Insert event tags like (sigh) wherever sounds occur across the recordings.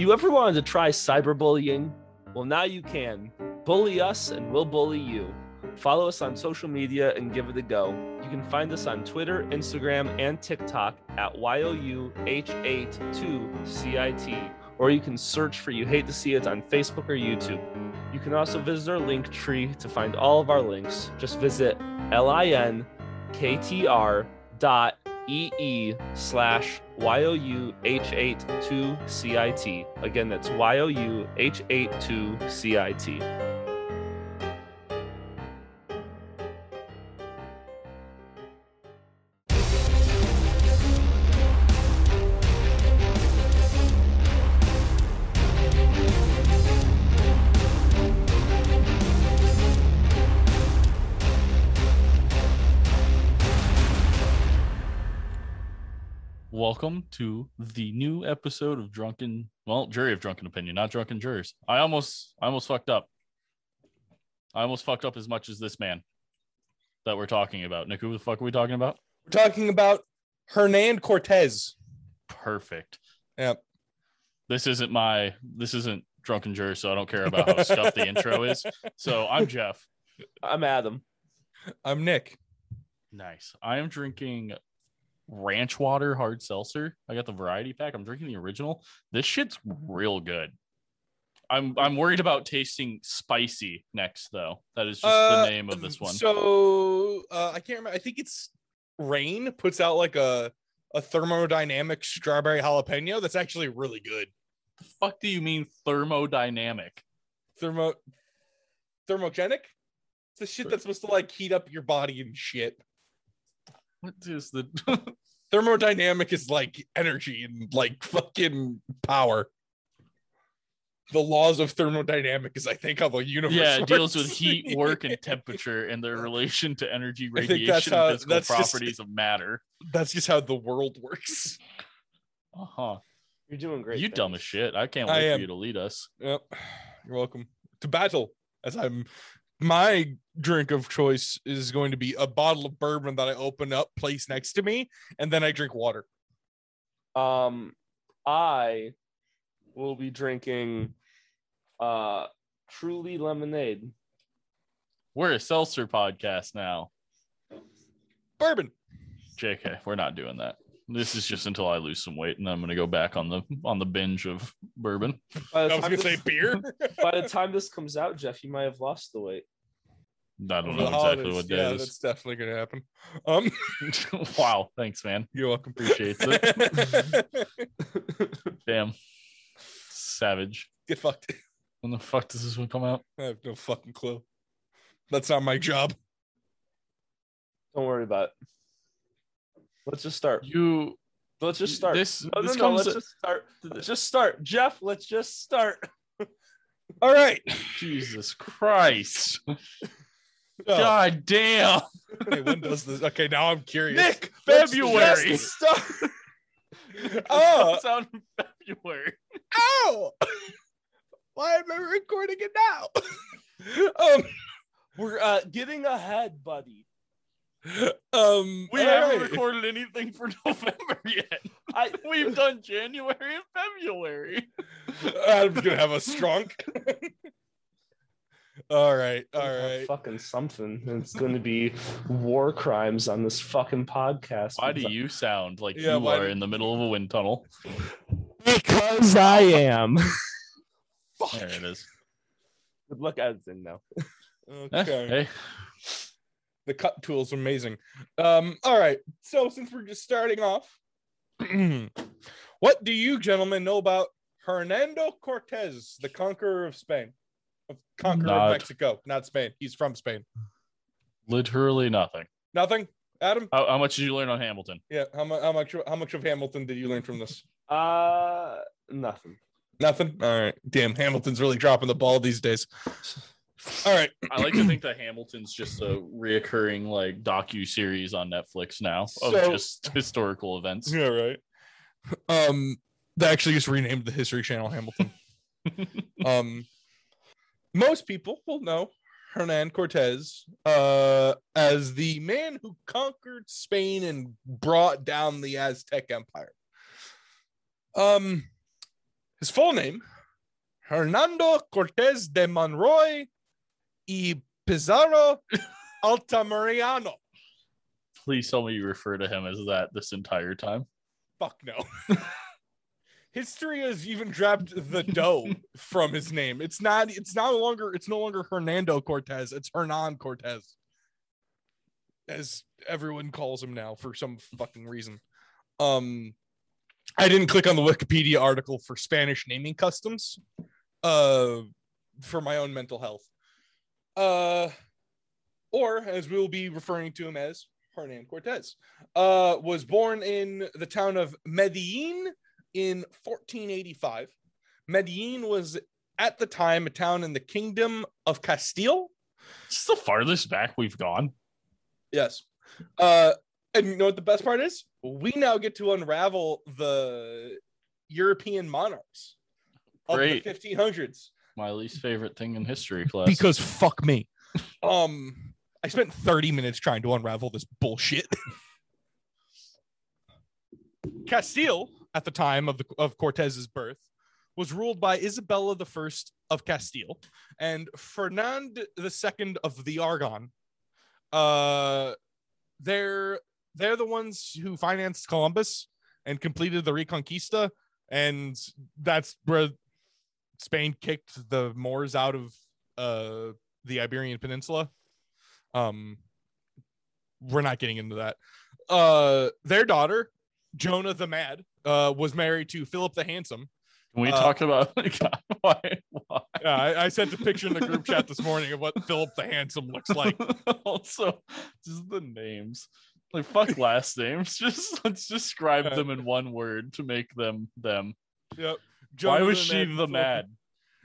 You ever wanted to try cyberbullying? Well, now you can. Bully us and we'll bully you. Follow us on social media and give it a go. You can find us on Twitter, Instagram, and TikTok at YOUH82CIT, or you can search for You Hate to See It on Facebook or YouTube. You can also visit our link tree to find all of our links. Just visit linktr dot ee slash YOUH82CIT. Again, that's YOUH82CIT. To the new episode of Drunken, well, Jury of Drunken Opinion, not Drunken Jurors. I almost, I almost fucked up. I almost fucked up as much as this man that we're talking about. Nick, who the fuck are we talking about? We're talking about Hernan Cortez. Perfect. Yep. This isn't my, this isn't Drunken Juror, so I don't care about how (laughs) stuffed the intro is. So I'm Jeff. I'm Adam. I'm Nick. Nice. I am drinking ranch water hard seltzer. I got the variety pack. I'm drinking the original. This shit's real good. I'm I'm worried about tasting spicy next though. That is just Uh, the name of this one. So uh, I can't remember. I think it's Rain puts out like a a thermodynamic strawberry jalapeno that's actually really good. the fuck do you mean thermodynamic? Thermo thermogenic. It's the shit that's supposed to like heat up your body and shit. What is the (laughs) Thermodynamic is like energy and like fucking power. The laws of thermodynamic is, I think, how the universe. Yeah, it deals with heat, work, and (laughs) temperature and their relation to energy, I that's radiation, how- and physical that's just- properties of matter. That's just how the world works. Uh-huh. You're doing great. You dumb as shit. I can't I wait for you to lead us. Yep. You're welcome. To battle, as I'm my drink of choice is going to be a bottle of bourbon that I open up, place next to me, and then I drink water. Um, I will be drinking uh Truly Lemonade. We're a seltzer podcast now. Bourbon. JK, we're not doing that. This is just until I lose some weight, and then I'm gonna go back on the on the binge of bourbon. By I the, was time gonna say this, beer. (laughs) by the time this comes out, Jeff, you might have lost the weight. I don't know the exactly what day yeah, it that's is. definitely gonna happen. (laughs) Um, wow, thanks, man. you're welcome. Appreciates it. (laughs) Damn, savage. Get fucked. When the fuck does this one come out? I have no fucking clue. That's not my job. Don't worry about it. Let's just start. You Let's just start. This- no, no, this no, comes- let's just start. Let's just start. Jeff, let's just start. (laughs) All right. Jesus Christ. So, God damn. hey, when does this? Okay, now I'm curious. Nick, let's February. just start. (laughs) (laughs) Oh, comes out in February. ow! Why am I recording it now? um, We're uh, getting ahead, buddy. (laughs) um, We haven't right. recorded anything for (laughs) November yet. I (laughs) We've done January and February. I'm gonna have a strunk. all right, all have right. fucking something. It's going to be war crimes on this fucking podcast. Why do you sound like Yeah, you why are do- in the middle of a wind tunnel? Because I am. There it is. Good luck editing now. Eh, Okay. Hey, The cut tool's are amazing. Um, all right. So since we're just starting off, (clears throat) what do you gentlemen know about Hernando Cortez, the conqueror of Spain? Of conqueror Not- of Mexico, not Spain. He's from Spain. literally nothing. Nothing? Adam? How, how much did you learn on Hamilton? Yeah. How, mu- how much how much of Hamilton did you learn from this? (laughs) Uh, nothing. Nothing. All right. Damn, Hamilton's really dropping the ball these days. All right. I like to think that Hamilton's just a reoccurring like docu series on Netflix now of So- just (laughs) historical events. Yeah, right. Um, they actually just renamed the History Channel Hamilton. (laughs) um, most people will know Hernan Cortez uh, as the man who conquered Spain and brought down the Aztec Empire. Um, His full name, Hernando Cortez de Monroy y Pizarro Altamirano. Please tell me you refer to him as that this entire time. Fuck no. (laughs) History has even dropped the dough from his name. It's not. It's no longer. It's no longer Hernando Cortez. It's Hernan Cortez, as everyone calls him now for some fucking reason. Um, I didn't click on the Wikipedia article for Spanish naming customs, uh, for my own mental health. Uh, or as we will be referring to him as Hernan Cortez, uh, was born in the town of Medellin in 1485. Medellin was at the time a town in the Kingdom of Castile. It's the farthest back we've gone. Yes. Uh, and you know what the best part is? We now get to unravel the European monarchs of Great. the 1500s. My least favorite thing in history class. Because fuck me. Um, I spent 30 minutes trying to unravel this bullshit. (laughs) Castile, at the time of the of Cortez's birth, was ruled by Isabella the First of Castile and Fernand the Second of the Aragon. Uh, they're they're the ones who financed Columbus and completed the Reconquista, and that's where Spain kicked the Moors out of uh the Iberian Peninsula. Um, we're not getting into that. Uh, their daughter, Jonah the Mad, uh, was married to Philip the Handsome. Can we uh, talk about (laughs) (laughs) why? why? Yeah, I, I sent a picture in the group chat this morning of what Philip the Handsome looks like. (laughs) also, just the names. Like fuck last names. Just let's describe them in one word to make them them. Yep. Why was she the mad?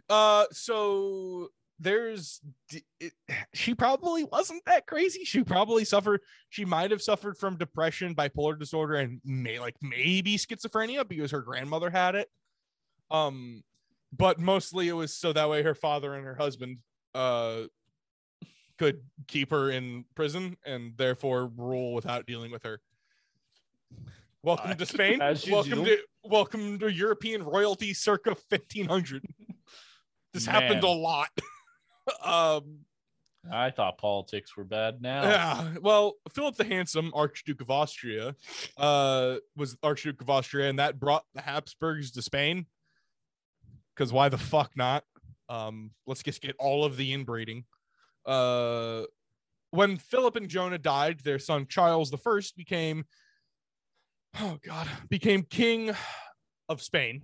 Uh, so there's it, she probably wasn't that crazy. She probably suffered. She might have suffered from depression, bipolar disorder, and may like maybe schizophrenia because her grandmother had it. Um, but mostly it was so that way her father and her husband uh could keep her in prison and therefore rule without dealing with her. Welcome to Spain. Welcome do. to welcome to European royalty circa 1500. (laughs) This happened a lot. (laughs) um I thought politics were bad now. yeah, well, Philip the Handsome, Archduke of Austria, uh, was Archduke of Austria, and that brought the Habsburgs to Spain. Because why the fuck not? Um, let's just get all of the inbreeding. Uh, when Philip and Jonah died, their son Charles the First became, oh god, became king of Spain.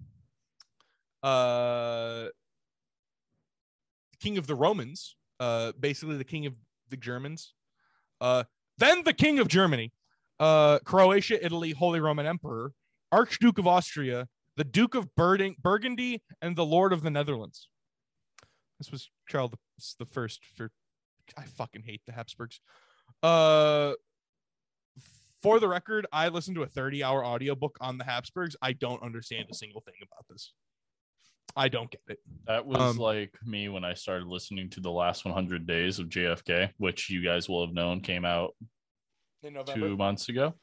Uh, king of the Romans, uh, basically the king of the Germans. Uh, then the king of Germany, uh, Croatia, Italy, Holy Roman Emperor, Archduke of Austria, the Duke of Burding, Burgundy, and the Lord of the Netherlands. This was Charles the, the First. For I fucking hate the Habsburgs. Uh, for the record, I listened to a 30 hour audiobook on the Habsburgs. I don't understand a single thing about this. I don't get it. That was Um, like me when I started listening to the last 100 days of JFK, which you guys will have known came out In two months ago.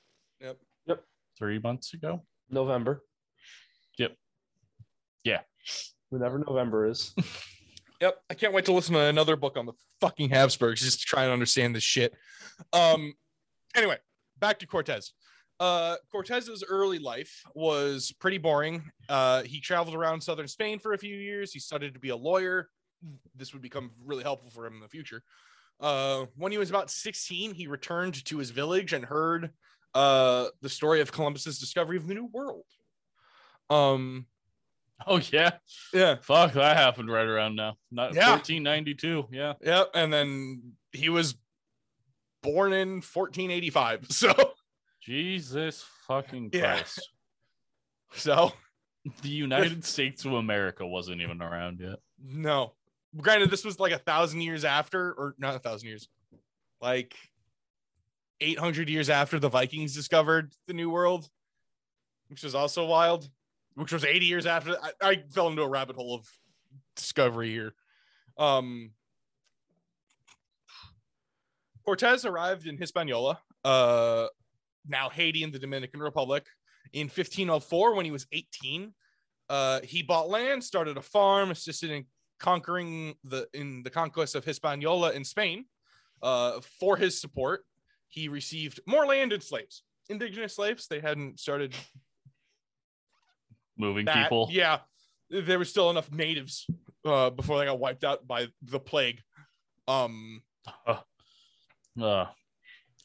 Yep. Yep. Three months ago. November. Yep. Yeah. Whenever November is. (laughs) Yep. I can't wait to listen to another book on the fucking Habsburgs just to try and understand this shit. Um anyway, back to Cortez. Uh Cortez's early life was pretty boring. Uh he traveled around southern Spain for a few years. He studied to be a lawyer. This would become really helpful for him in the future. Uh when he was about 16, he returned to his village and heard uh the story of Columbus's discovery of the new world. Um (laughs) Oh, yeah. yeah, Fuck, that happened right around now. Not Yeah. 1492. Yeah. Yep. And then he was born in 1485. (laughs) So, Jesus fucking Yeah. Christ. (laughs) so The United States of America wasn't even around yet. no. Granted, this was like a thousand years after, or not a thousand years, like 800 years after the Vikings discovered the New World, which was also wild, which was 80 years after. I, I fell into a rabbit hole of discovery here. Um, Cortez arrived in Hispaniola, uh, now Haiti and the Dominican Republic, in 1504 when he was 18. Uh, he bought land, started a farm, assisted in conquering the in the conquest of Hispaniola in Spain. Uh, for his support, he received more land and slaves, indigenous slaves. They hadn't started Moving that. people. Yeah, there was still enough natives uh, before they got wiped out by the plague. Um, Uh,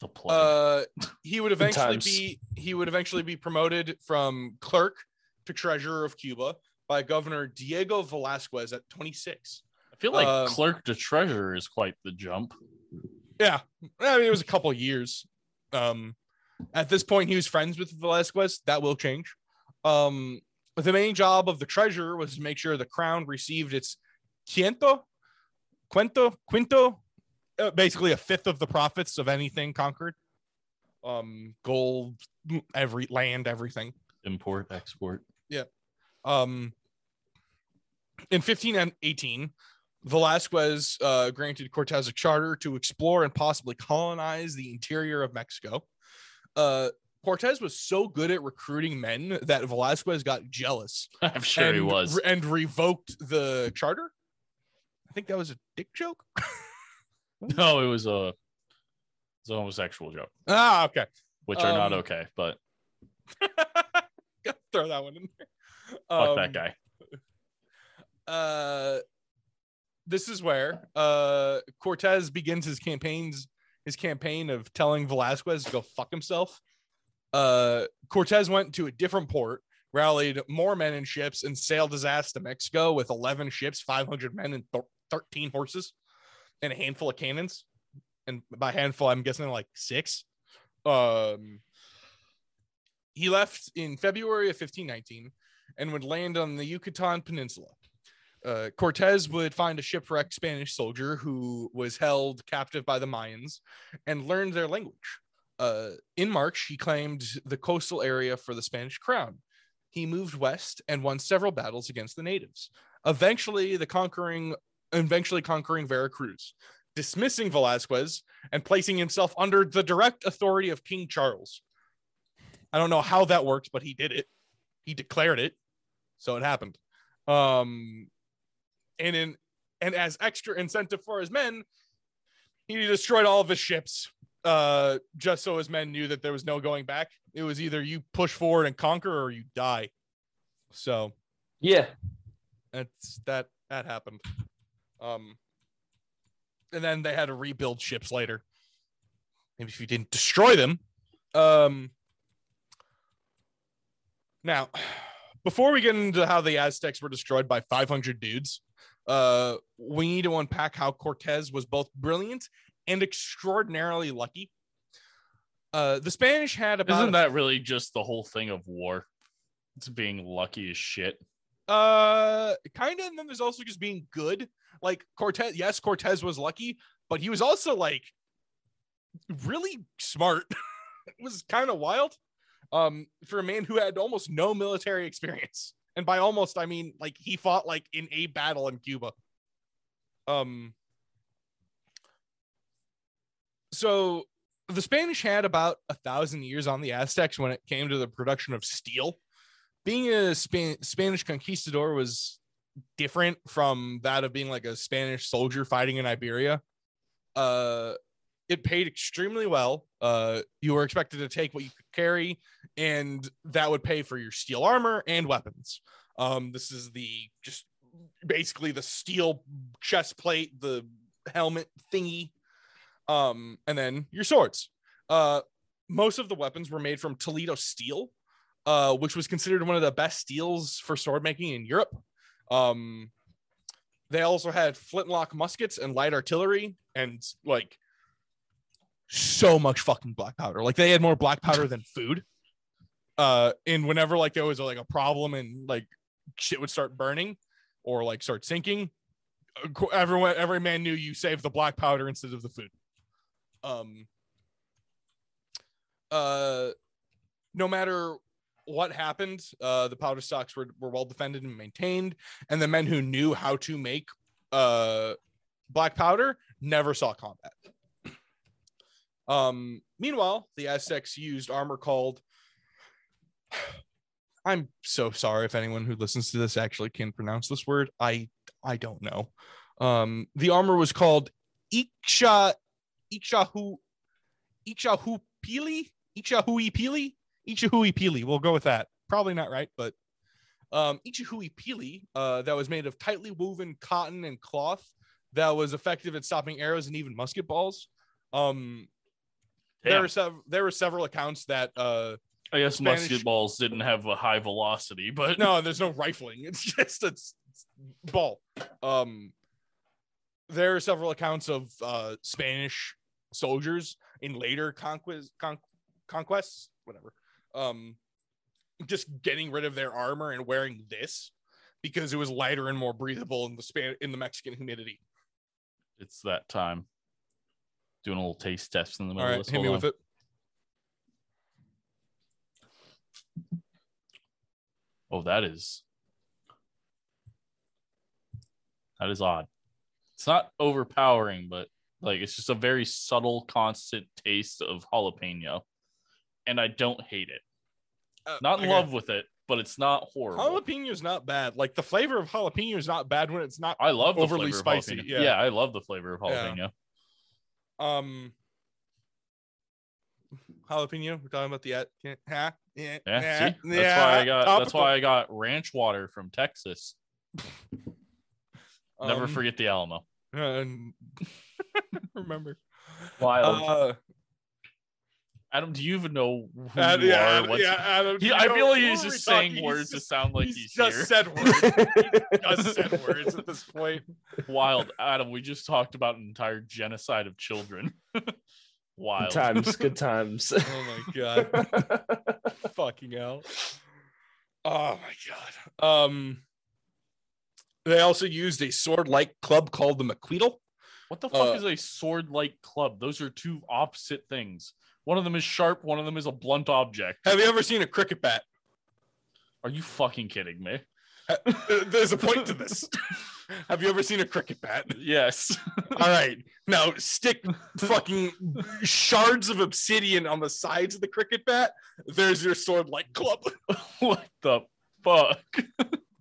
the plague. uh, he would eventually be he would eventually be promoted from clerk to treasurer of Cuba by Governor Diego Velasquez at 26. I feel like um, clerk to treasurer is quite the jump. Yeah, I mean it was a couple years. Um, at this point, he was friends with Velasquez. That will change. Um, but the main job of the treasurer was to make sure the crown received its quinto, quinto, uh, basically a fifth of the profits of anything conquered. Um, gold, every land, everything. Import, export. Yeah. Um, in 1518, Velasquez uh, granted Cortez a charter to explore and possibly colonize the interior of Mexico. Uh, Cortez was so good at recruiting men that Velasquez got jealous (laughs) I'm sure and, he was. and revoked the charter. I think that was a dick joke. (laughs) (laughs) No, it was a it's a homosexual joke, ah, okay. which are not Um, okay. But (laughs) throw that one in there. fuck Um, that guy. uh this is where uh Cortez begins his campaigns his campaign of telling Velasquez to go fuck himself. Uh Cortez went to a different port, rallied more men and ships, and sailed his ass to Mexico with 11 ships, 500 men, and th- 13 horses, and a handful of cannons. And by handful, I'm guessing like six. Um he left in February of 1519 and would land on the Yucatan Peninsula. Uh, Cortez would find a shipwrecked Spanish soldier who was held captive by the Mayans and learned their language. Uh, in March, he claimed the coastal area for the Spanish crown. He moved west and won several battles against the natives. Eventually, the conquering, eventually conquering Veracruz, dismissing Velasquez and placing himself under the direct authority of King Charles. I don't know how that works, but he did it. He declared it, so it happened. Um, and in and as extra incentive for his men, he destroyed all of his ships. Uh, just so his men knew that there was no going back. It was either you push forward and conquer, or you die. So Yeah. that's that that happened. Um, and then they had to rebuild ships later. Maybe if you didn't destroy them. Um, now, before we get into how the Aztecs were destroyed by 500 dudes, uh, we need to unpack how Cortez was both brilliant and extraordinarily lucky. Uh, the Spanish had about Isn't that really just the whole thing of war? It's being lucky as shit. Uh, kind of. And then there's also just being good. Like Cortez, yes, Cortez was lucky, but he was also like really smart. (laughs) it was kind of wild. Um, for a man who had almost no military experience, and by almost I mean like he fought like in a battle in Cuba. Um. So the Spanish had about a thousand years on the Aztecs when it came to the production of steel being a Span- Spanish conquistador was different from that of being like a Spanish soldier fighting in Iberia. Uh, it paid extremely well. Uh, you were expected to take what you could carry, and that would pay for your steel armor and weapons. Um, this is the just basically the steel chest plate, the helmet thingy, um, and then your swords. Uh, most of the weapons were made from Toledo steel, uh, which was considered one of the best steels for sword making in Europe. Um, they also had flintlock muskets and light artillery, and like so much fucking black powder. Like they had more black powder than food. Uh, and whenever like there was like a problem and like shit would start burning or like start sinking, everyone every man knew you saved the black powder instead of the food. Um. Uh, no matter what happened, uh, the powder stocks were, were well defended and maintained, and the men who knew how to make uh, black powder never saw combat. Um, meanwhile, the Aztecs used armor called (sighs) I'm so sorry if anyone who listens to this actually can pronounce this word. I I don't know. Um, the armor was called Iksha Ikshahu Ikshahuipili Ikshahuipili Ikshahuipili. We'll go with that. Probably not right, but um, Ikshahuipili, uh, that was made of tightly woven cotton and cloth that was effective at stopping arrows and even musket balls. Um, there were sev- there were several accounts that uh I guess Spanish- musket balls didn't have a high velocity, but no, there's no rifling. It's (laughs) just a s- s- ball. Um, there are several accounts of uh, Spanish soldiers in later conquest, con- conquests, whatever, um, just getting rid of their armor and wearing this because it was lighter and more breathable in the span in the Mexican humidity. it's that time. Doing a little taste test in the middle right, of this. hit me with it. Oh, that is that is odd. It's not overpowering, but like it's just a very subtle, constant taste of jalapeno, and I don't hate it. Uh, Not in okay. love with it, but it's not horrible. Jalapeno is not bad. Like the flavor of jalapeno is not bad when it's not I love the overly spicy, yeah. yeah, I love the flavor of Yeah. jalapeno. Um, jalapeno. We're talking about the uh, yeah, yeah, Yeah, yeah, that's why I got. That's why I got ranch water from Texas. Never Um, forget the Alamo. (laughs) and- remember. Wild. Uh, Adam, do you even know who Ad- you yeah, are? What's- yeah, Adam, He, you I feel like he's just saying talking? words He's to sound like he's he's, just here. said words. (laughs) he just said words at this point. Wild, Adam. We just talked about an entire genocide of children. (laughs) Wild. Good times, (laughs) good times. Oh my god. Fucking hell. Oh my god. Um they also used a sword-like club called the McQueedle. What the fuck Uh, is a sword-like club? Those are two opposite things. One of them is sharp. One of them is a blunt object. Have you ever seen a cricket bat? Are you fucking kidding me? There's a point to this. (laughs) Have you ever seen a cricket bat? Yes. (laughs) All right. Now stick fucking shards of obsidian on the sides of the cricket bat. There's your sword-like club. (laughs) what the fuck?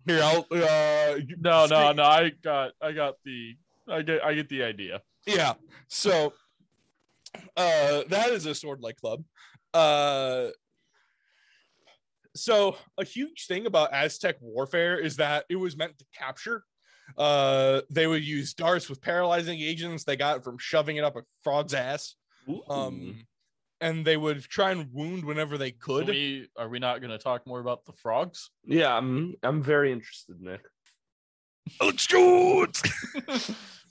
Here, I'll uh No, no, no. I got, I got the, I get, I get the idea. Yeah. So uh that is a sword like club. Uh so a huge thing about Aztec warfare is that it was meant to capture. Uh they would use darts with paralyzing agents they got from shoving it up a frog's ass. Um and they would try and wound whenever they Could could. we, are we not going to talk more about the frogs? yeah, I'm I'm very interested, Nick. Let's go. (laughs)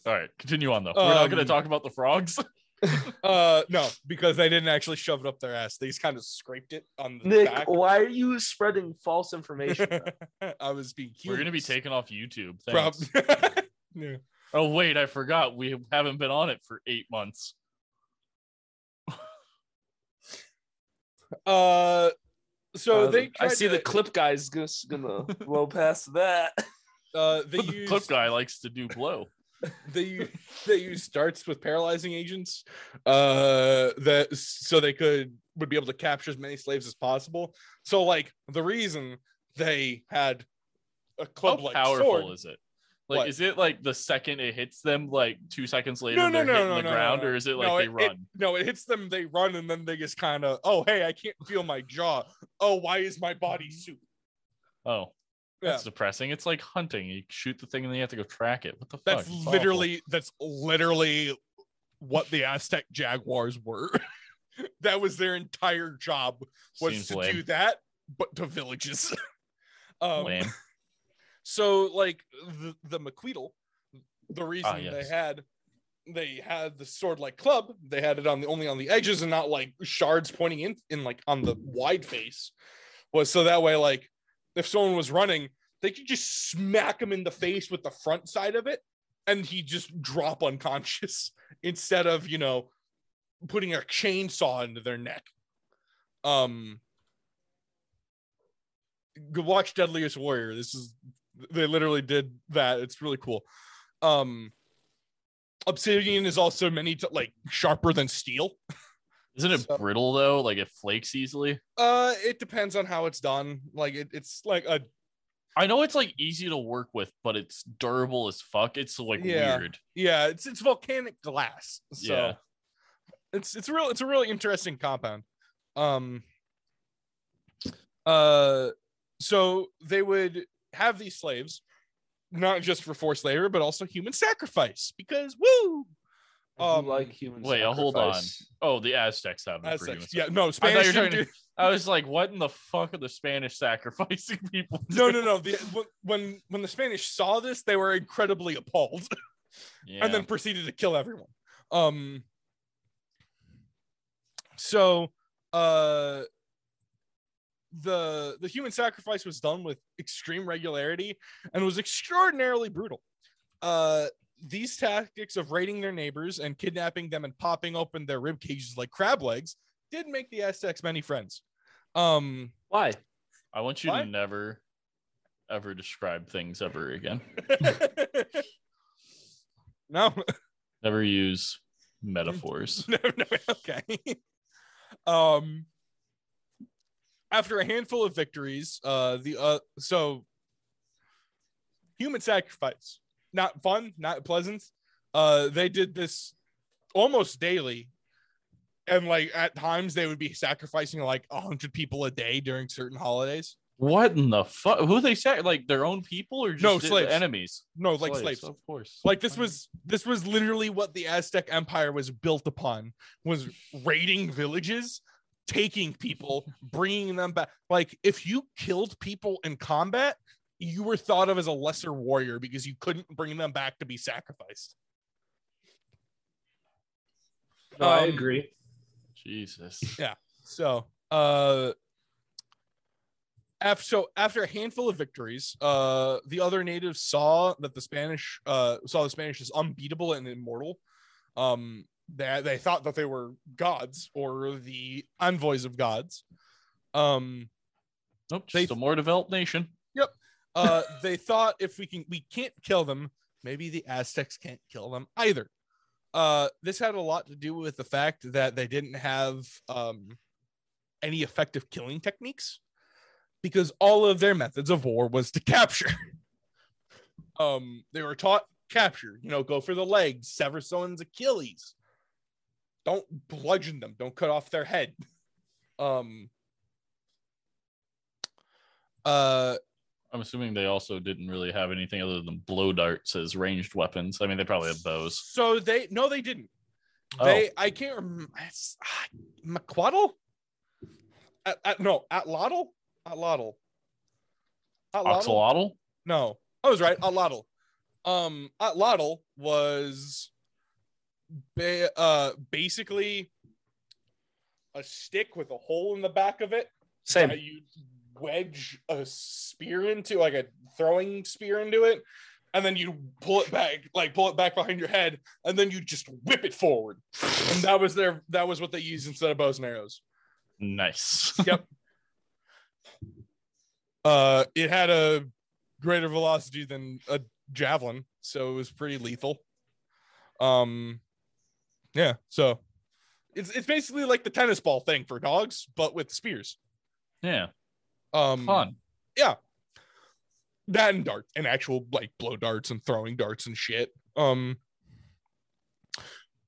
All right, continue on though. We're not going to Um, talk about the frogs. (laughs) (laughs) Uh no, because they didn't actually shove it up their ass. They just kind of scraped it on the Nick, back. why are you spreading false information? (laughs) I was being cute. We're going to be taken off YouTube. Prob- (laughs) yeah. Oh wait, I forgot. We haven't been on it for eight months. Uh, so Uh, they. I tried see the clip guy's just gonna blow past that. Uh, they The clip guy likes to do blow. (laughs) they use, they use darts with paralyzing agents. Uh, that so they could would be able to capture as many slaves as possible. So like the reason they had a club like powerful sword. is it? Like, What? is it like the second it hits them, like two seconds later No, no, they're no, hitting no, the no, ground, or is it like no, they it- run? It, no, it hits them. They run, and then they just kind of, oh, hey, I can't feel my jaw. Oh, why is my body soup? oh, Yeah. that's depressing. It's like hunting. You shoot the thing and then you have to go track it. What the fuck? That's It's awful. literally that's literally what the Aztec Jaguars were. (laughs) that was their entire job was Seems to lame. do that, but to villages. (laughs) um, lame. (laughs) so like the the McQueedle, the reason Ah, yes. they had they had the sword like club, they had it on the only on the edges and not like shards pointing in in like on the wide face, was so that way like if someone was running, they could just smack him in the face with the front side of it, and he just drop unconscious (laughs) instead of you know putting a chainsaw into their neck. Um, watch Deadliest Warrior. This is they literally did that. It's really cool. Um, obsidian is also many t- like sharper than steel. (laughs) Isn't it So- brittle though? Like it flakes easily. Uh, it depends on how it's done. Like it, it's like a I know it's like easy to work with, but it's durable as fuck. It's like Yeah. weird. yeah, it's it's volcanic glass. So Yeah. it's it's real it's a really interesting compound. Um uh so they would have these slaves not just for forced labor but also human sacrifice because woo Um, Um, like human. wait, uh, hold on. Oh, the Aztecs have them for Aztecs. human Yeah, no, Spanish. were didn't talking- I was like, what in the fuck are the Spanish (laughs) sacrificing people? (laughs) no, do? no, no. The, when- when when the Spanish saw this, they were incredibly appalled Yeah. (laughs) and then proceeded to kill everyone. Um. So, uh, the the human sacrifice was done with extreme regularity and was extraordinarily brutal. Uh, these tactics of raiding their neighbors and kidnapping them and popping open their rib cages like crab legs did make the Aztecs many friends. Um, Why? I want you What? to never, ever describe things ever again. (laughs) no, Never use metaphors. (laughs) no, no, okay. um, after a handful of victories, uh, the uh, so human sacrifice, not fun, not pleasant. Uh, they did this almost daily, and like at times they would be sacrificing like a hundred people a day during certain holidays. What in the fuck? Who they sack? Like their own people or just No, slaves. enemies? No, like slaves. Of course. like this was this was literally what the aztec empire was built upon was raiding villages taking people bringing them back like if you killed people in combat you were thought of as a lesser warrior because you couldn't bring them back to be sacrificed No, I Um, agree. Jesus. Yeah. So, uh, after so after a handful of victories, uh, the other natives saw that the Spanish uh saw the Spanish as unbeatable and immortal. Um, they they thought that they were gods or the envoys of gods. Um, Nope. They- a more developed nation. Uh, they thought if we can we can't kill them, maybe the Aztecs can't kill them either. Uh, this had a lot to do with the fact that they didn't have um, any effective killing techniques because all of their methods of war was to capture. (laughs) um, they were taught capture, you know, go for the legs, sever someone's Achilles. Don't bludgeon them, don't cut off their head. (laughs) Um, uh, I'm assuming they also didn't really have anything other than blow darts as ranged weapons. I mean, they probably had bows. So they no, they didn't. Oh. They I can't remember. Ah, McQuaddle. At, at, no, at Loddle. At Loddle. At Loddle. Oxalotl? No, I was right. At Loddle. Um, at Loddle was ba- uh basically a stick with a hole in the back of it Same. you wedge a spear into, like a throwing spear into it, and then you pull it back, like pull it back behind your head, and then you just whip it forward. And that was their that was what they used instead of bows and arrows. Nice. (laughs) Yep. uh it had a greater velocity than a javelin, so it was pretty lethal. Um yeah, so it's it's basically like the tennis ball thing for dogs, but with spears. yeah. Um Fun. that and dart and actual like blow darts and throwing darts and shit. Um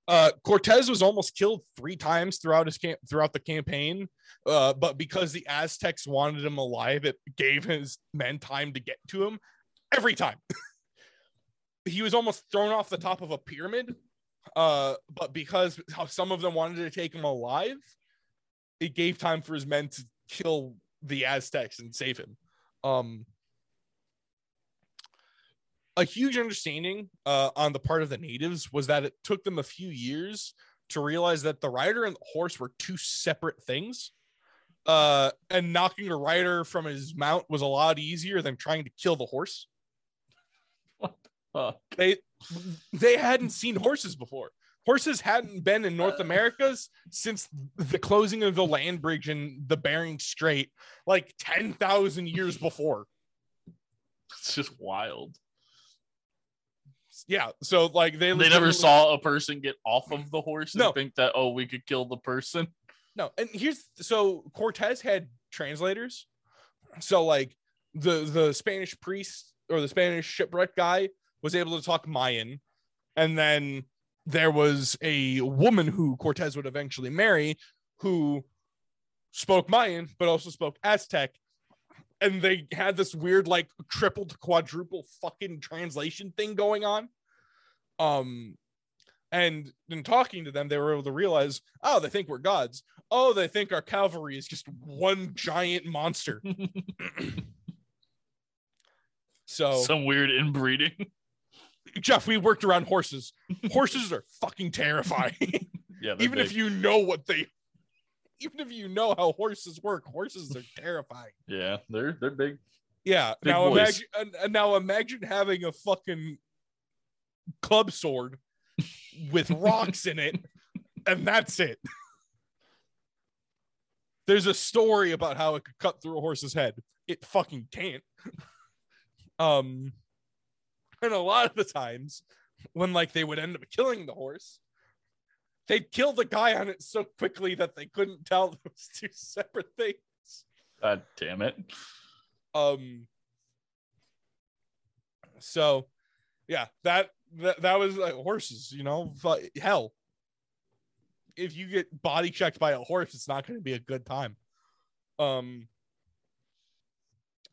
uh Cortez was almost killed three times throughout his camp throughout the campaign. Uh, but because the Aztecs wanted him alive, it gave his men time to get to him every time. (laughs) he was almost thrown off the top of a pyramid. Uh, but because how some of them wanted to take him alive, it gave time for his men to kill the Aztecs and save him. Um, a huge understanding uh, on the part of the natives was that it took them a few years to realize that the rider and the horse were two separate things. Uh, and knocking a rider from his mount was a lot easier than trying to kill the horse. Fuck. They they hadn't seen horses before. Horses hadn't been in North uh. Americas since the closing of the land bridge in the Bering Strait, like 10,000 years before. It's just wild. yeah. So like they They never saw a person get off of the horse and No. think that oh we could kill the person. No, and here's so Cortez had translators. So like the the Spanish priest or the Spanish shipwreck guy was able to talk Mayan, and then there was a woman who Cortez would eventually marry who spoke Mayan but also spoke Aztec. And they had this weird, like triple to quadruple fucking translation thing going on. Um, and in talking to them, they were able to realize, oh, they think we're gods. Oh, they think our cavalry is just one giant monster. (laughs) (clears throat) So, Some weird inbreeding. (laughs) Jeff, we worked around horses. Horses are fucking terrifying. (laughs) yeah, even if you know what they, even if you know how horses work, horses are terrifying. yeah they're they're big. Yeah. Big now boys. imagine, and now imagine having a fucking club sword with rocks in it, and that's it. There's a story about how it could cut through a horse's head. It fucking can't. Um, (laughs) and a lot of the times when like they would end up killing the horse, they'd kill the guy on it so quickly that they couldn't tell (laughs) was two separate things. God damn it. Um. So, yeah, that that, that was like horses. You know, but hell, if you get body checked by a horse, it's not going to be a good time. Um.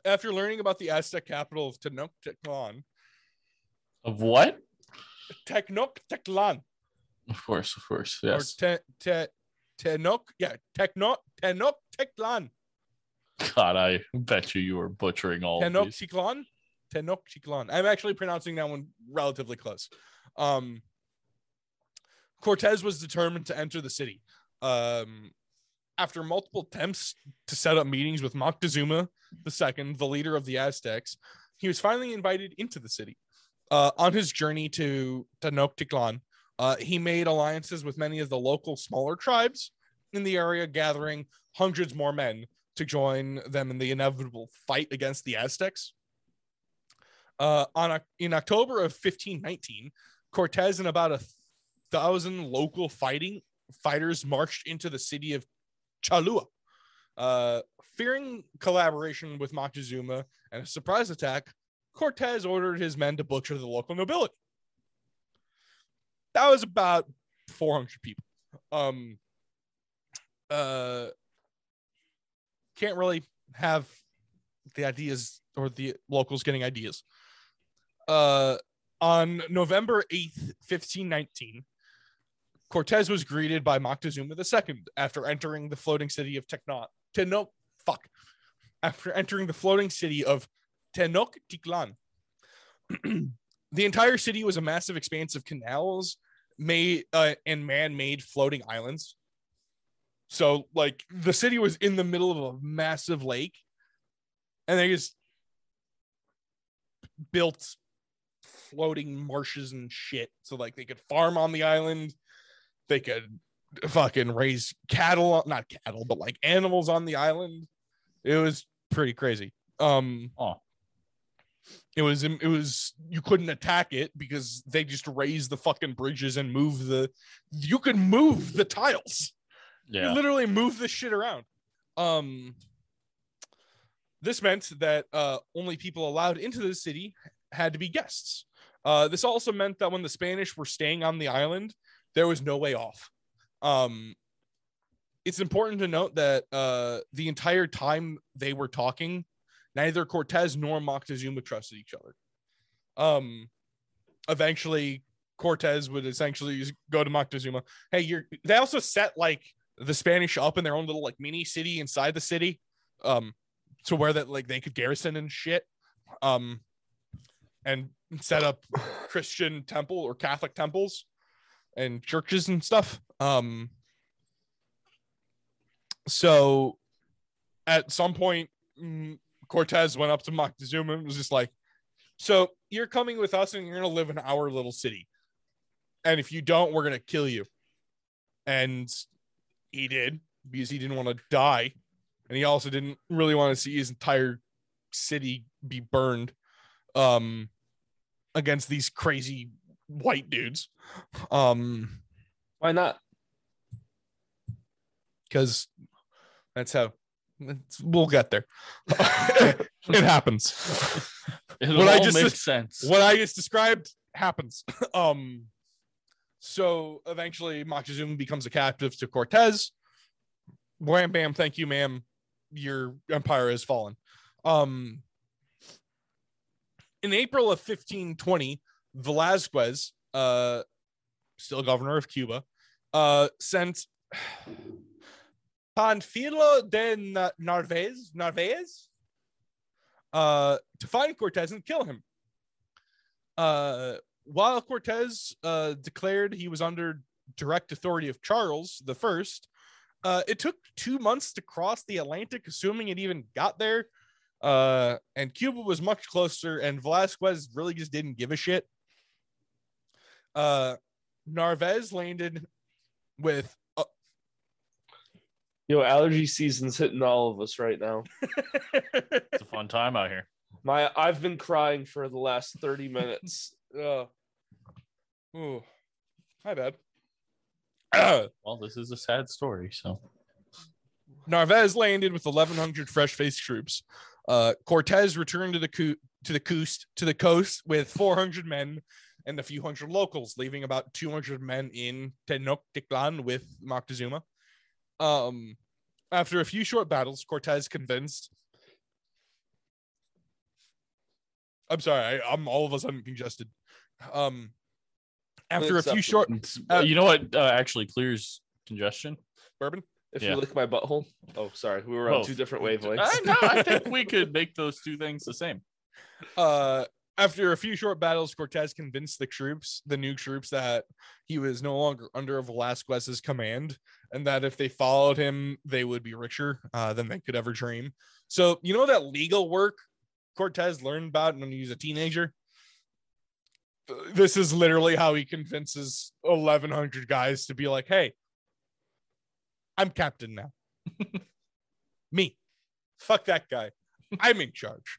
After learning about the Aztec capital of Tenochtitlan, Of what? Tenochtitlan, Of course, of course. or Yes. te, te, Tenoch, yeah, Techno, Tenochtitlan, God, I bet you you were butchering all of these. Tenochtitlan, Tenochtitlan. I'm actually pronouncing that one relatively close. Um, Cortez was determined to enter the city. Um, after multiple attempts to set up meetings with Moctezuma II, the leader of the Aztecs, he was finally invited into the city. Uh, on his journey to Tenochtitlan, uh, he made alliances with many of the local smaller tribes in the area, gathering hundreds more men to join them in the inevitable fight against the Aztecs. Uh, on in October of 1519, Cortez and about a thousand local fighting fighters marched into the city of Chalua. Uh, fearing collaboration with Moctezuma and a surprise attack, Cortez ordered his men to butcher the local nobility. That was about 400 people. Um, uh, can't really have the ideas or the locals getting ideas. Uh, on November 8th, 1519, Cortez was greeted by Moctezuma II after entering the floating city of Tecno. Teno, fuck. After entering the floating city of Tenochtitlan. (clears throat) the entire city was a massive expanse of canals made uh, and man-made floating islands. So like the city was in the middle of a massive lake and they just built floating marshes and shit so like they could farm on the island they could fucking raise cattle not cattle but like animals on the island it was pretty crazy um Oh. It was it was you couldn't attack it because they just raised the fucking bridges and move the you could move the tiles you literally move this shit around. Um, this meant that uh, only people allowed into the city had to be guests. Uh, this also meant that when the Spanish were staying on the island, there was no way off. Um, it's important to note that uh, the entire time they were talking, neither Cortez nor Moctezuma trusted each other. Um, eventually, Cortez would essentially go to Moctezuma. Hey, you're. They also set like the Spanish up in their own little like mini city inside the city, um, to where that like they could garrison and shit, um, and set up Christian temple or Catholic temples and churches and stuff. Um, so at some point, mm, Cortez went up to Moctezuma and was just like, "So you're coming with us, and you're gonna live in our little city, and if you don't, we're gonna kill you." And he did because he didn't want to die and he also didn't really want to see his entire city be burned um against these crazy white dudes. Um, Why not? because that's how it's- we'll get there. (laughs) it happens. It What I just- makes sense. what I just described happens. (laughs) um, so eventually Moctezuma becomes a captive to Cortez. Wham bam, thank you, ma'am. Your empire has fallen. Um, in April of 1520, Velazquez, uh, still governor of Cuba, uh, sent Panfilo de Na- Narvaez, Narvaez, uh, to find Cortez and kill him. Uh, while Cortez uh, declared he was under direct authority of Charles the First, uh, it took two months to cross the Atlantic, assuming it even got there. Uh, and Cuba was much closer, and Velasquez really just didn't give a shit. Uh, Narvaez landed with Yo, allergy season's hitting all of us right now. (laughs) It's a fun time out here. My I've been crying for the last 30 minutes. (laughs) Ugh. oh, my bad. (clears throat) Well, this is a sad story. So Narvaez landed with 1,100 fresh-faced troops. Uh, Cortez returned to the co- to the coast to the coast with 400 men and a few hundred locals, leaving about 200 men in Tenochtitlan with Moctezuma. Um, after a few short battles, Cortez convinced. I'm sorry, I, I'm all of a sudden congested. Um, after a few up- short Uh, you know what uh, actually clears congestion? bourbon, If Yeah. you lick my butthole. Oh, sorry. We were on Both. two different wavelengths. I, no, I think we (laughs) could make those two things the same. uh after a few short battles cortez convinced the troops the new troops that he was no longer under velasquez's command and that if they followed him they would be richer uh, than they could ever dream. So you know that legal work cortez learned about when he was a teenager? This is literally how he convinces 1100 guys to be like hey i'm captain now. (laughs) Me. Fuck that guy. I'm in charge.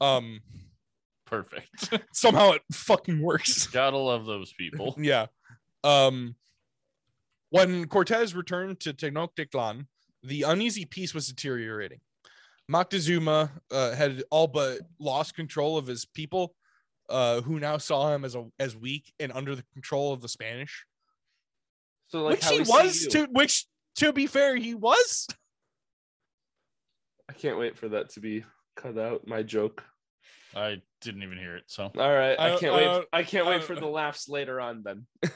Um Perfect. (laughs) somehow it fucking works. (laughs) Gotta love those people. (laughs) yeah. Um when Cortez returned to Tenochtitlan, the uneasy peace was deteriorating. Moctezuma uh, had all but lost control of his people, uh, who now saw him as a as weak and under the control of the Spanish. So like which how he was to which to be fair, he was. I can't wait for that to be cut out. My joke. I didn't even hear it. So All right. I, I- can't I wait. I can't I wait don't- for the laughs later on then. (laughs)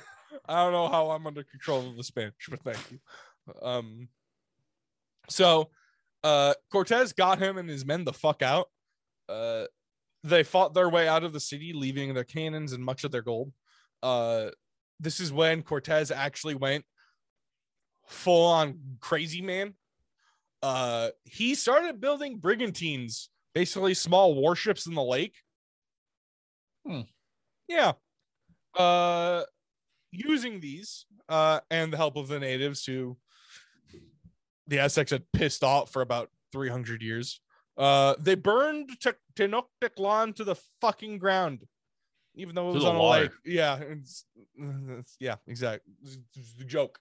I don't know how I'm under control of the Spanish, but thank you. Um, so uh, Cortez got him and his men the fuck out. Uh, they fought their way out of the city, leaving their cannons and much of their gold. Uh, this is when Cortez actually went full on crazy man. Uh, he started building brigantines, basically small warships in the lake. Hmm. Yeah. Uh, using these uh, and the help of the natives who the Aztecs had pissed off for about 300 years. Uh, they burned Te- Tenochtitlan to the fucking ground, even though it was the on a lake. Yeah, it's, it's- yeah, exactly. The joke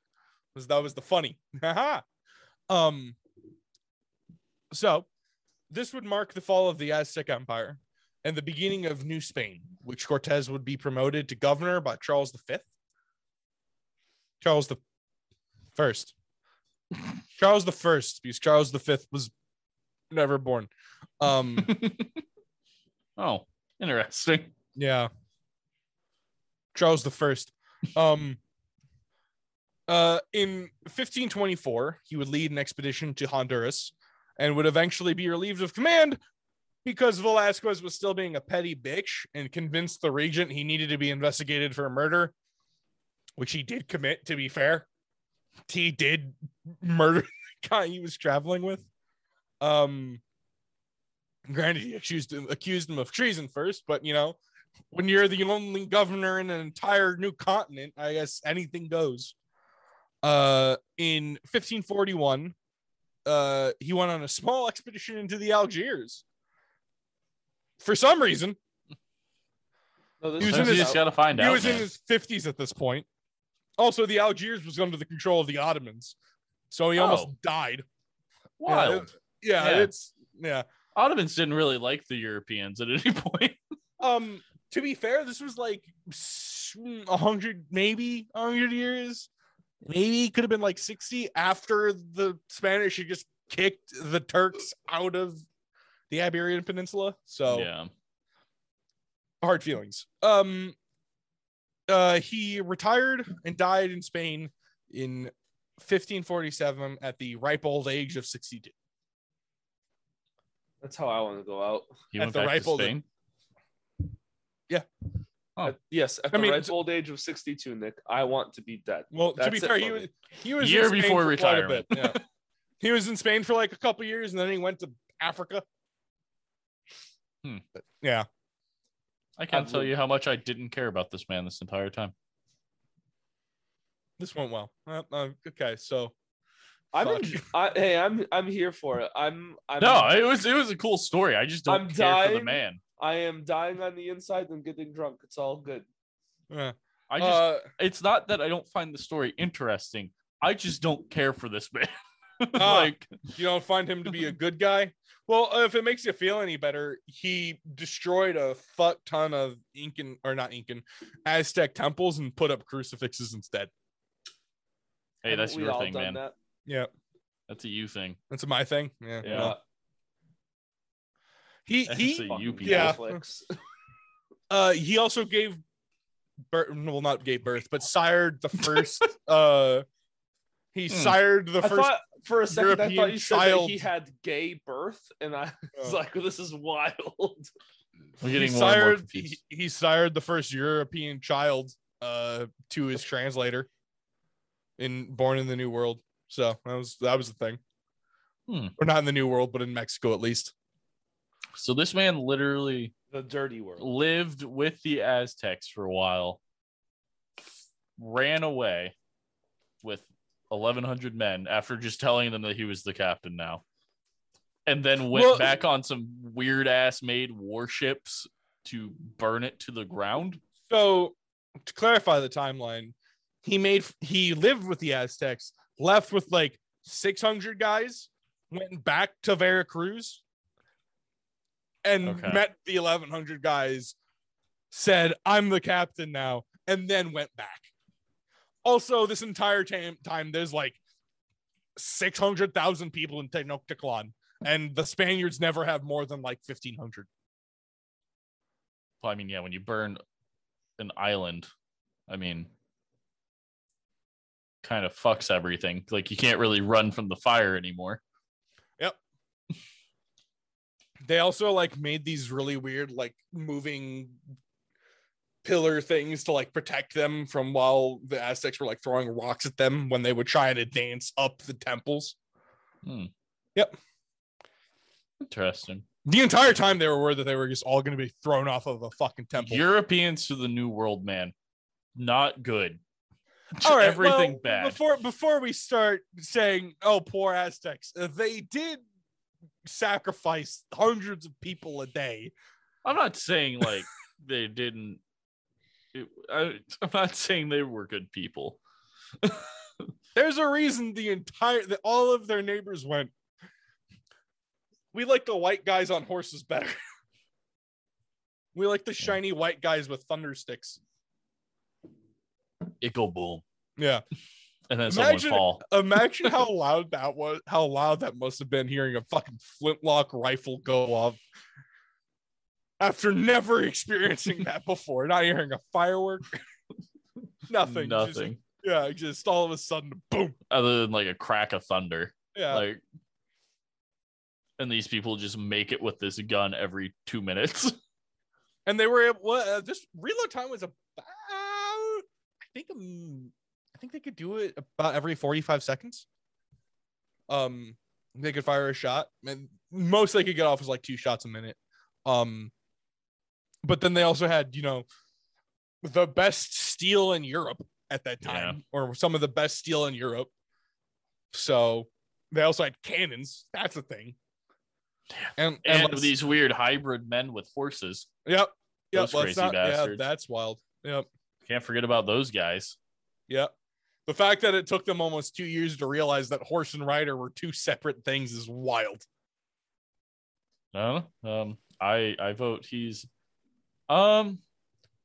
was that was the funny. (laughs) Um. So, this would mark the fall of the Aztec Empire and the beginning of New Spain, which Cortez would be promoted to governor by Charles V. Charles the First. (laughs) Charles the First, because Charles the Fifth was never born. Um, (laughs) oh, interesting. yeah. Charles the First. Um, uh, in 1524, he would lead an expedition to Honduras and would eventually be relieved of command because Velasquez was still being a petty bitch and convinced the regent he needed to be investigated for murder, which he did commit, to be fair. He did murder (laughs) the guy he was traveling with. Um, granted, he accused him, accused him of treason first, but you know, when you're the only governor in an entire new continent, I guess anything goes. Uh, in 1541, uh, he went on a small expedition into the Algiers. For some reason, No, He was in his- gotta find he out. was in his 50s at this point. Also, the Algiers was under the control of the Ottomans, so he almost Oh. died. Wild. Yeah, Yeah. it's yeah. Ottomans didn't really like the Europeans at any (laughs) point. Um, to be fair, this was like s- a hundred, maybe a hundred years, maybe it could have been like sixty after the Spanish had just kicked the Turks out of the Iberian Peninsula. So Yeah. hard feelings. Um, uh, he retired and died in Spain in 1547 at the ripe old age of 62. That's how I want to go out. He At went the back ripe to old- Spain. Oh. At- yes, at I the mean, ripe old age of 62, Nick, I want to be dead. Well, to be fair, he was he was Year before for quite retirement. yeah. (laughs) he was in Spain for like a couple years, and then he went to Africa. Hmm. But, yeah, I can't I've tell lived- you how much I didn't care about this man this entire time. this went well. Uh, uh, okay, so I'm in, I, hey, I'm I'm here for it. I'm I'm No, it was it was a cool story. I just don't I'm care for the man. I am dying on the inside and getting drunk. It's all good. uh, I just uh, it's not that I don't find the story interesting. I just don't care for this man. (laughs) Ah. like you don't find him to be a good guy. Well, uh, if it makes you feel any better, he destroyed a fuck ton of Incan or not Incan Aztec temples and put up crucifixes instead. hey, that's your thing, man. That? Yeah, That's a you thing. that's my thing. Yeah, Yeah. well, he he a Fucking you. Yeah. (laughs) Uh he also gave birth well not gave birth but sired the first uh he Hmm. sired the I first thought for a second I thought European you said that child- he had gay birth, and I was Oh. like, this is wild. We're he getting more and more sired he, he sired the first European child uh to his translator in Born in the New World. So that was that was the thing. Hmm. Or not in the New World, but in Mexico at least. So this man literally The dirty world. lived with the Aztecs for a while, ran away with 1,100 men after just telling them that he was the captain now, and then went Well- back on some weird ass made warships to burn it to the ground. So to clarify the timeline, he made he lived with the Aztecs, left with like 600 guys, went back to Veracruz, and Okay. met the 1100 guys, said, I'm the captain now, and then went back. Also, this entire time, time there's like 600,000 people in Tenochtitlan, and the Spaniards never have more than like 1,500. Well, I mean, yeah, when you burn an island, I mean, kind of fucks everything. Like you can't really run from the fire anymore. They also like made these really weird like moving pillar things to like protect them from while the aztecs were like throwing rocks at them when they would try and advance up the temples hmm. Yep. Interesting. the entire time they were worried that they were just all going to be thrown off of a fucking temple Europeans to the New World, man, not good. (laughs) all right everything well, bad. before before we start saying oh poor aztecs they did sacrifice hundreds of people a day I'm not saying like (laughs) they didn't. it- I, I'm not saying they were good people. (laughs) There's a reason the entire that all of their neighbors went. We like the white guys on horses better. (laughs) we like the shiny white guys with thunder sticks. It go boom, Yeah. And then Imagine- someone fall. Imagine how (laughs) loud that was, how loud that must have been hearing a fucking flintlock rifle go off after never experiencing that (laughs) before, not hearing a firework. (laughs) Nothing. just- Nothing yeah, just all of a sudden, boom. other than like a crack of thunder. Yeah. Like, and these people just make it with this gun every two minutes. and they were able. Well, uh, this reload time was about. I think. Um, I think they could do it about every forty-five seconds. Um, they could fire a shot, and most they could get off was like two shots a minute. Um, but then they also had, you know, the best steel in Europe at that time, or some of the best steel in Europe. So they also had cannons. That's a thing. And and like- these weird hybrid men with horses. Yep. Yep, Those crazy not- Yeah, that's wild. Yep. Can't forget about those guys. Yep. The fact that it took them almost two years to realize that horse and rider were two separate things is wild. No, um, I I vote he's um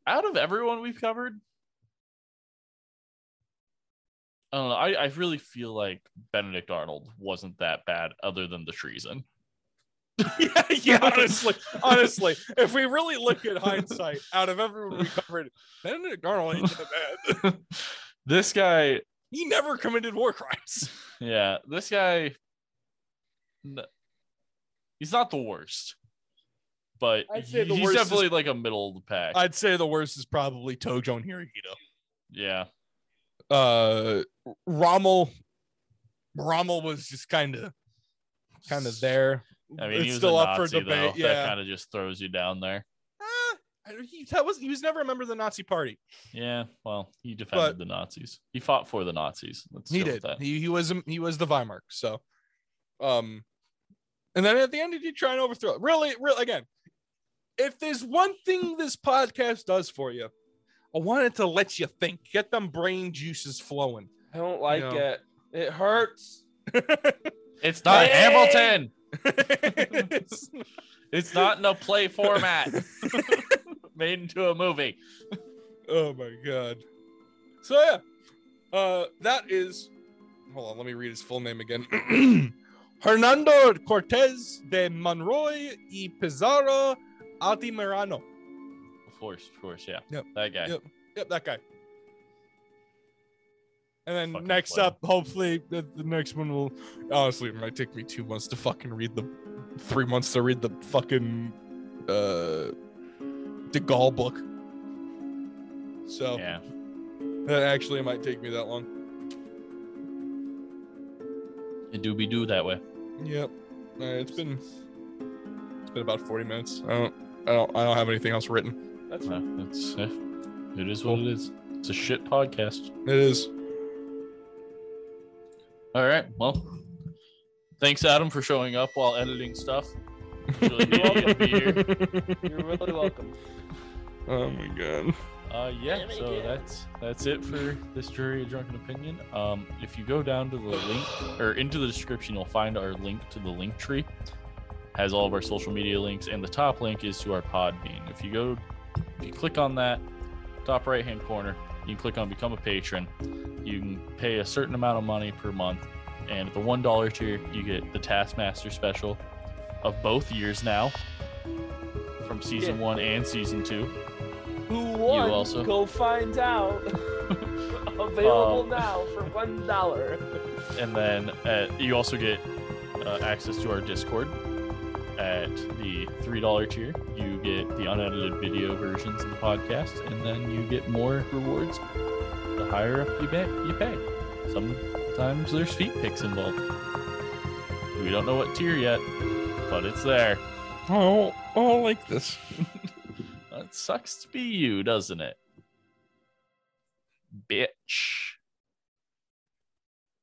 out of everyone we've covered. I don't know. I, I really feel like Benedict Arnold wasn't that bad, other than the treason. yeah, (laughs) yeah, honestly, honestly, if we really look at hindsight, out of everyone we covered, Benedict Arnold ain't that bad. (laughs) this guy, He never committed war crimes. (laughs) yeah, this guy, he's not the worst, but I'd the he's worst is- definitely like a middle of the pack. I'd say the worst is probably Tojo and Hirohito. yeah, Uh, Rommel, Rommel was just kind of, kind of there. I mean, it's he was still a up Nazi, for debate. though. That Yeah, kind of just throws you down there. I- he, that was he was never a member of the Nazi Party. Yeah, well, he defended But- the Nazis. He fought for the Nazis. Let's he did. that. He he was he was the Weimar. So, um, and then at the end he did try and overthrow. it. Really, really again, if there's one thing this podcast does for you, I wanted to let you think, get them brain juices flowing. I don't like No. it. It hurts. It's not Hey! Hamilton. (laughs) It's not in a play format. (laughs) Made into a movie. (laughs) oh my god. So yeah, uh, that is. Hold on, let me read his full name again. (clears throat) Hernando Cortez de Monroy y Pizarro Altamirano. Of course, of course, yeah. Yep, That guy. yep. Yep, that guy. And then Fucking next player. up, hopefully the, the next one will honestly it might take me two months to fucking read the three months to read the fucking uh De Gaulle book. So Yeah. that actually might take me that long. It do be do that way. Yep. Uh, it's been it's been about 40 minutes. I don't I don't I don't have anything else written. That's Uh, fine. it's eh, it is what it is. It's a shit podcast. It is. All right. Well, thanks Adam for showing up while editing stuff. Really you to be here. You're really welcome. oh my god. Uh, yeah, so that's that's it for this jury of drunken opinion. Um, if you go down to the link or into the description, you'll find our link to the link tree. Has all of our social media links, and the top link is to our Podbean. If you go, if you click on that top right hand corner, you can click on become a patron. You can pay a certain amount of money per month, and at the one dollar tier, you get the Taskmaster special of both years now, from season Yeah. one and season two. Who won? also. Go find out. (laughs) Available Um, now for one dollar. and then uh, you also get uh, access to our discord at the three dollar tier you get the unedited video versions of the podcast and then you get more rewards the higher up you pay you pay sometimes there's feet pics involved we don't know what tier yet but it's there. Oh, oh, like this. (laughs) that sucks to be you doesn't it? Bitch